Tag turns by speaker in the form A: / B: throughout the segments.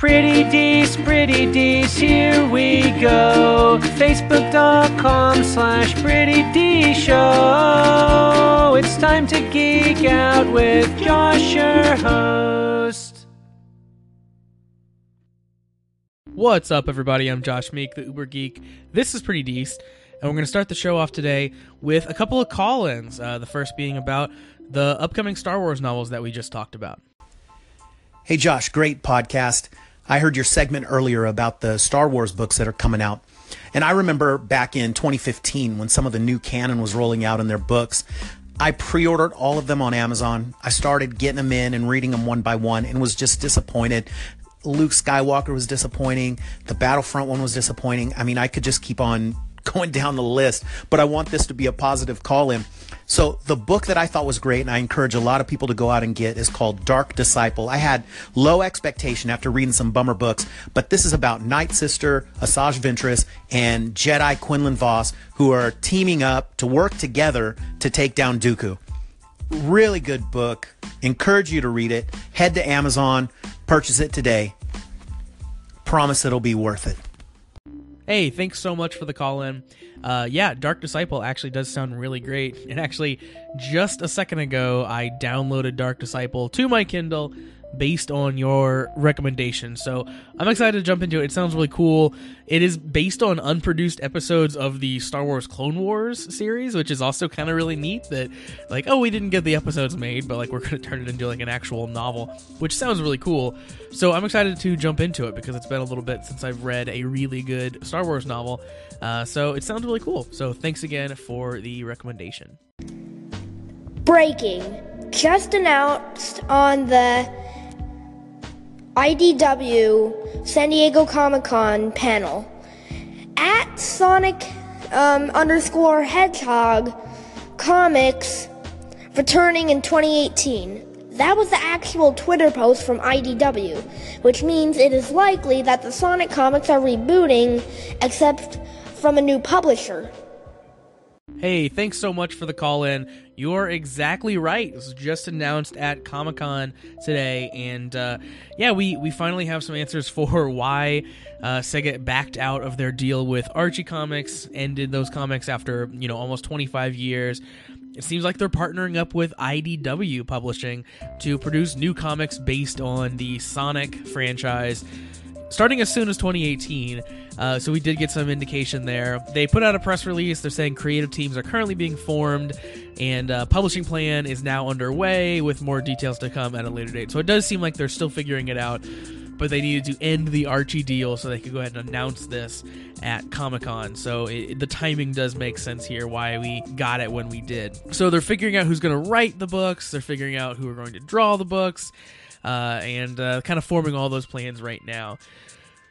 A: Pretty Dees, Pretty Dees, here we go. Facebook.com slash Pretty D Show. It's time to geek out with Josh, your host.
B: What's up, everybody? I'm Josh Meek, the Uber Geek. This is Pretty Decent, and we're going to start the show off today with a couple of call ins. Uh, the first being about the upcoming Star Wars novels that we just talked about.
C: Hey, Josh, great podcast. I heard your segment earlier about the Star Wars books that are coming out. And I remember back in 2015 when some of the new canon was rolling out in their books. I pre ordered all of them on Amazon. I started getting them in and reading them one by one and was just disappointed. Luke Skywalker was disappointing. The Battlefront one was disappointing. I mean, I could just keep on going down the list, but I want this to be a positive call in. So the book that I thought was great and I encourage a lot of people to go out and get is called Dark Disciple. I had low expectation after reading some bummer books, but this is about Night Sister, Asajj Ventress, and Jedi Quinlan Vos who are teaming up to work together to take down Dooku. Really good book. Encourage you to read it. Head to Amazon, purchase it today. Promise it'll be worth it.
B: Hey, thanks so much for the call in. Uh, yeah, Dark Disciple actually does sound really great. And actually, just a second ago, I downloaded Dark Disciple to my Kindle based on your recommendation. So I'm excited to jump into it. It sounds really cool. It is based on unproduced episodes of the Star Wars Clone Wars series, which is also kind of really neat that like, oh, we didn't get the episodes made, but like we're going to turn it into like an actual novel, which sounds really cool. So I'm excited to jump into it because it's been a little bit since I've read a really good Star Wars novel. Uh, so it sounds really cool. So thanks again for the recommendation.
D: Breaking. Just announced on the IDW San Diego Comic Con panel. At Sonic um, underscore Hedgehog Comics returning in 2018. That was the actual Twitter post from IDW, which means it is likely that the Sonic comics are rebooting, except from a new publisher.
B: Hey, thanks so much for the call in. You're exactly right. It was just announced at Comic Con today, and uh, yeah, we we finally have some answers for why uh, Sega backed out of their deal with Archie Comics, ended those comics after you know almost 25 years. It seems like they're partnering up with IDW Publishing to produce new comics based on the Sonic franchise starting as soon as 2018. Uh, so we did get some indication there. They put out a press release. They're saying creative teams are currently being formed, and uh, publishing plan is now underway with more details to come at a later date. So it does seem like they're still figuring it out. But they needed to end the Archie deal so they could go ahead and announce this at Comic Con. So it, the timing does make sense here why we got it when we did. So they're figuring out who's going to write the books, they're figuring out who are going to draw the books, and uh, kind of forming all those plans right now.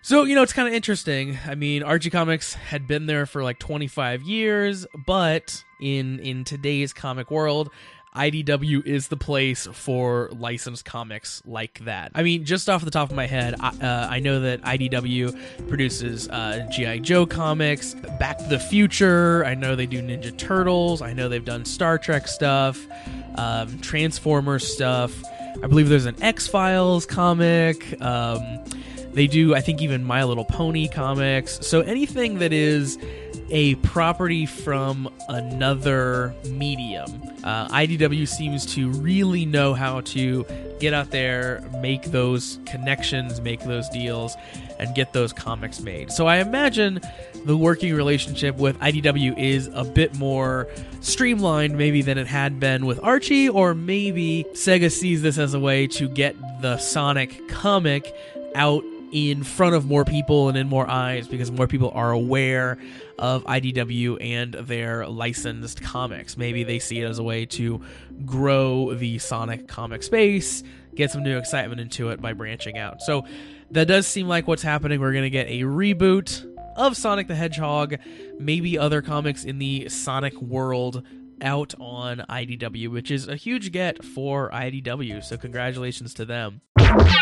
B: So, you know, it's kind of interesting. I mean, Archie Comics had been there for like 25 years, but in in today's comic world, IDW is the place for licensed comics like that. I mean, just off the top of my head, I, uh, I know that IDW produces uh, G.I. Joe comics, Back to the Future. I know they do Ninja Turtles. I know they've done Star Trek stuff, um, Transformers stuff. I believe there's an X Files comic. Um, they do, I think, even My Little Pony comics. So anything that is a property from another medium. Uh, IDW seems to really know how to get out there, make those connections, make those deals, and get those comics made. So I imagine the working relationship with IDW is a bit more streamlined, maybe, than it had been with Archie, or maybe Sega sees this as a way to get the Sonic comic out in front of more people and in more eyes because more people are aware of IDW and their licensed comics. Maybe they see it as a way to grow the Sonic comic space, get some new excitement into it by branching out. So that does seem like what's happening. We're going to get a reboot of Sonic the Hedgehog, maybe other comics in the Sonic world out on IDW, which is a huge get for IDW. So congratulations to them. Yeah.